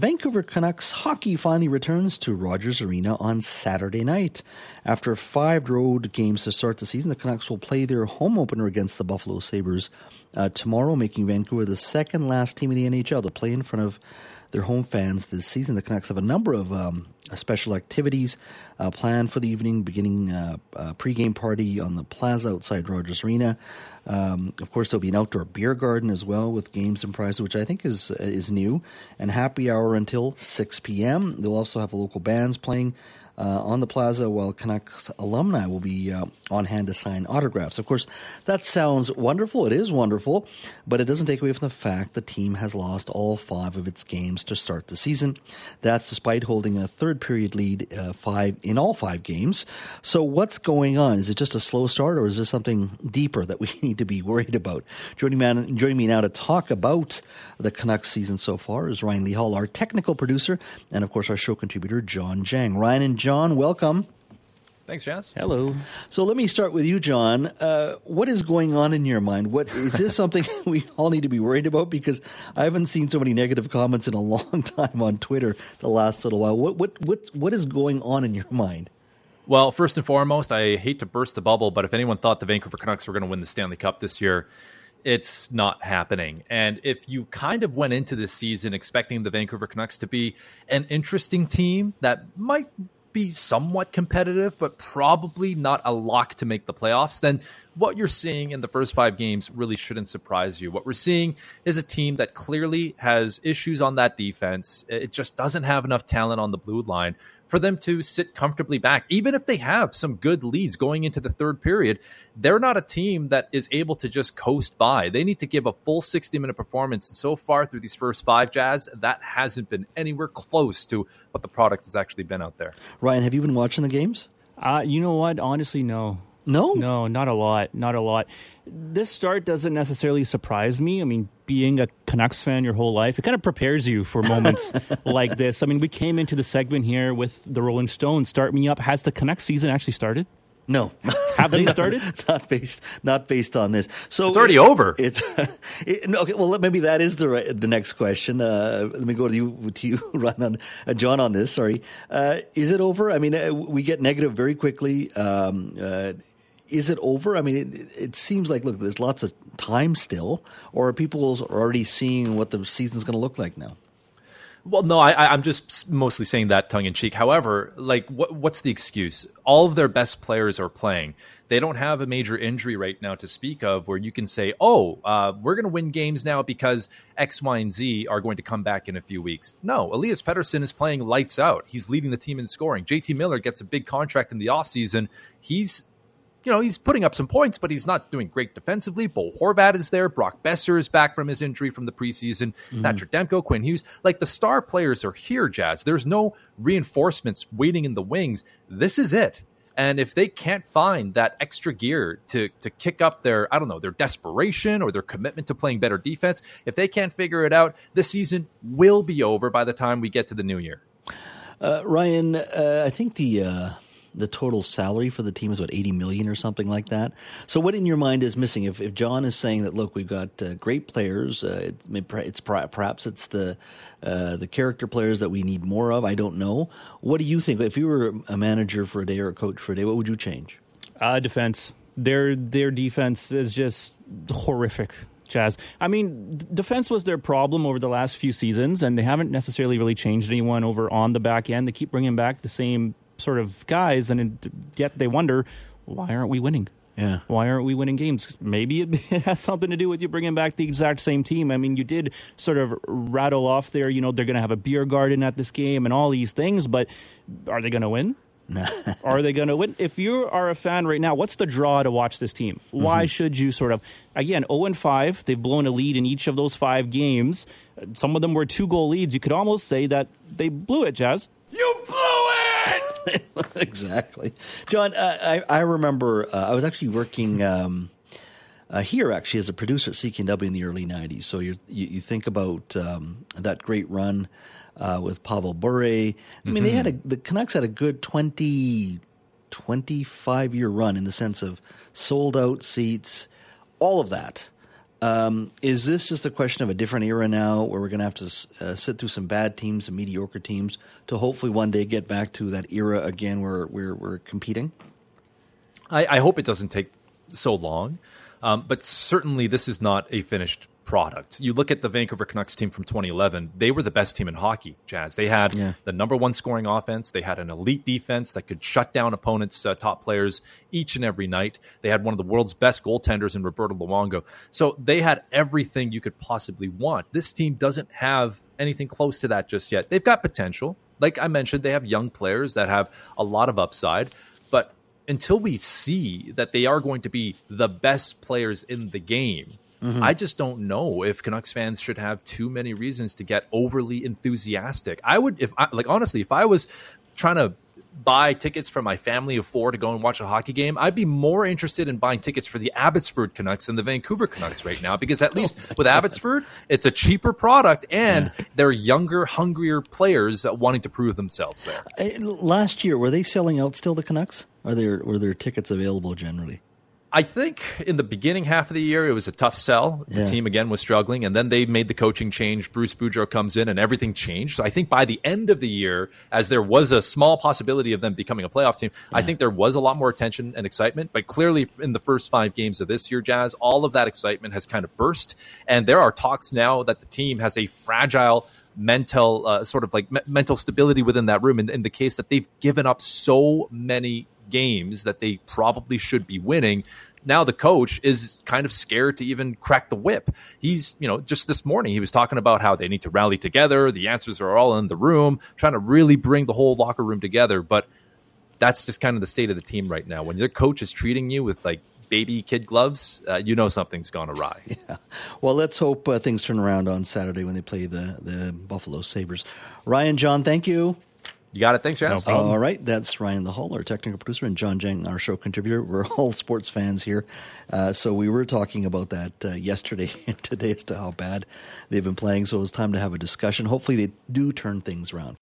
Vancouver Canucks hockey finally returns to Rogers Arena on Saturday night. After five road games to start the season, the Canucks will play their home opener against the Buffalo Sabres uh, tomorrow, making Vancouver the second last team in the NHL to play in front of their home fans this season. The Canucks have a number of um, special activities uh, planned for the evening, beginning uh, a pregame party on the plaza outside Rogers Arena. Um, of course, there'll be an outdoor beer garden as well with games and prizes, which I think is is new, and happy hour until 6 p.m. They'll also have local bands playing uh, on the plaza while Canucks alumni will be uh, on hand to sign autographs. Of course, that sounds wonderful. It is wonderful, but it doesn't take away from the fact the team has lost all five of its games to start the season. That's despite holding a third period lead uh, five in all five games. So, what's going on? Is it just a slow start, or is there something deeper that we need to be worried about? Joining me, joining me now to talk about the Canucks season so far is Ryan Lehal, our technical producer, and of course our show contributor Jawn Jang. Ryan and Jawn Jawn. Welcome. Thanks, Jazz. Hello. So let me start with you, Jawn. Uh, what is going on in your mind? What is this something we all need to be worried about? Because I haven't seen so many negative comments in a long time on Twitter the last little while. What what what what is going on in your mind? Well, first and foremost, I hate to burst the bubble, but if anyone thought the Vancouver Canucks were going to win the Stanley Cup this year, it's not happening. And if you kind of went into this season expecting the Vancouver Canucks to be an interesting team that might be somewhat competitive, but probably not a lock to make the playoffs, then what you're seeing in the first five games really shouldn't surprise you. What we're seeing is a team that clearly has issues on that defense. It just doesn't have enough talent on the blue line for them to sit comfortably back. Even if they have some good leads going into the third period, they're not a team that is able to just coast by. They need to give a full 60 minute performance. And so far through these first five Jazz, that hasn't been anywhere close to what the product has actually been out there. Ryan, have you been watching the games? Uh, you know what? Honestly, no. No? No, not a lot. Not a lot. This start doesn't necessarily surprise me. I mean, being a Canucks fan your whole life, it kind of prepares you for moments like this. I mean, we came into the segment here with the Rolling Stones. Start me up. Has the Canucks season actually started? No, have they started? not based, not based on this. So it's already it, over. It's it, okay. Well, maybe that is the the next question. Uh, let me go to you, to you, Ryan, uh, Jawn, on this. Sorry, uh, is it over? I mean, uh, we get negative very quickly. Um, uh, is it over? I mean, it, it, seems like look, there's lots of time still, or are people already seeing what the season's going to look like now? Well, no, I, am just mostly saying that tongue in cheek. However, like, what, what's the excuse? All of their best players are playing. They don't have a major injury right now to speak of where you can say, oh, uh, we're going to win games now because X, Y, and Z are going to come back in a few weeks. No, Elias Pettersson is playing lights out. He's leading the team in scoring. JT Miller gets a big contract in the offseason. He's you know, he's putting up some points, but he's not doing great defensively. Bo Horvat is there. Brock Boeser is back from his injury from the preseason. Mm-hmm. Patrick Demko, Quinn Hughes. Like the star players are here, Jazz. There's no reinforcements waiting in the wings. This is it. And if they can't find that extra gear to to kick up their, I don't know, their desperation or their commitment to playing better defense, if they can't figure it out, the season will be over by the time we get to the new year. Uh, Ryan, uh, I think the uh, the total salary for the team is what 80 million or something like that. So what in your mind is missing? If, if Jawn is saying that look, we've got uh, great players, uh, it's perhaps it's the uh, the character players that we need more of. I don't know. What do you think? If you were a manager for a day or a coach for a day, what would you change? Uh, defense. Their their defense is just horrific. Jazz. I mean, defense was their problem over the last few seasons, and they haven't necessarily really changed anyone over on the back end. They keep bringing back the same sort of guys, and yet they wonder why aren't we winning? Yeah. Why aren't we winning games? Maybe it, has something to do with you bringing back the exact same team. I mean, you did sort of rattle off there, you know, they're going to have a beer garden at this game and all these things, but are they going to win? are they going to win? If you are a fan right now, what's the draw to watch this team? Why mm-hmm. should you sort of again 0 and 5? They've blown a lead in each of those five games. Some of them were two goal leads. You could almost say that they blew it, Jazz. You blew exactly, Jawn. Uh, I I remember uh, I was actually working. Um, uh, here actually as a producer at CKNW in the early 90s. So you you think about um, that great run uh, with Pavel Bure. I mean, mm-hmm. they had a, the Canucks had a good 20, 25 year run in the sense of sold out seats, all of that. Um, is this just a question of a different era now, where we're going to have to uh, sit through some bad teams and mediocre teams to hopefully one day get back to that era again, where we're, we're competing? I, I hope it doesn't take so long, um, but certainly this is not a finished product. You look at the Vancouver Canucks team from 2011, they were the best team in hockey, Jazz. They had yeah. the number one scoring offense, they had an elite defense that could shut down opponents' uh, top players each and every night. They had one of the world's best goaltenders in Roberto Luongo. So they had everything you could possibly want. This team doesn't have anything close to that just yet. They've got potential. Like I mentioned, they have young players that have a lot of upside, but until we see that they are going to be the best players in the game, Mm-hmm. I just don't know if Canucks fans should have too many reasons to get overly enthusiastic. I would, if I, like honestly, if I was trying to buy tickets for my family of four to go and watch a hockey game, I'd be more interested in buying tickets for the Abbotsford Canucks than the Vancouver Canucks right now because at least oh with Abbotsford, it's a cheaper product and yeah. they're younger, hungrier players wanting to prove themselves there. Last year, were they selling out still the Canucks? Are there were there tickets available generally? I think in the beginning half of the year, it was a tough sell. The yeah. team again was struggling, and then they made the coaching change. Bruce Boudreau comes in, and everything changed. So I think by the end of the year, as there was a small possibility of them becoming a playoff team, yeah. I think there was a lot more attention and excitement. But clearly, in the first five games of this year, Jazz, all of that excitement has kind of burst, and there are talks now that the team has a fragile mental uh, sort of like me- mental stability within that room in, in the case that they've given up so many games that they probably should be winning now the coach is kind of scared to even crack the whip. He's, you know, just this morning he was talking about how they need to rally together. The answers are all in the room, trying to really bring the whole locker room together. But that's just kind of the state of the team right now. When your coach is treating you with like baby kid gloves, uh, you know something's gone awry. Yeah. Well, let's hope uh, things turn around on Saturday when they play the the Buffalo Sabres. Ryan, John, thank you. You got it. Thanks, Jazz. No all right. That's Ryan Lehal, our technical producer, and Jawn Jang, our show contributor. We're all sports fans here. Uh, so we were talking about that uh, yesterday and today as to how bad they've been playing. So it was time to have a discussion. Hopefully, they do turn things around.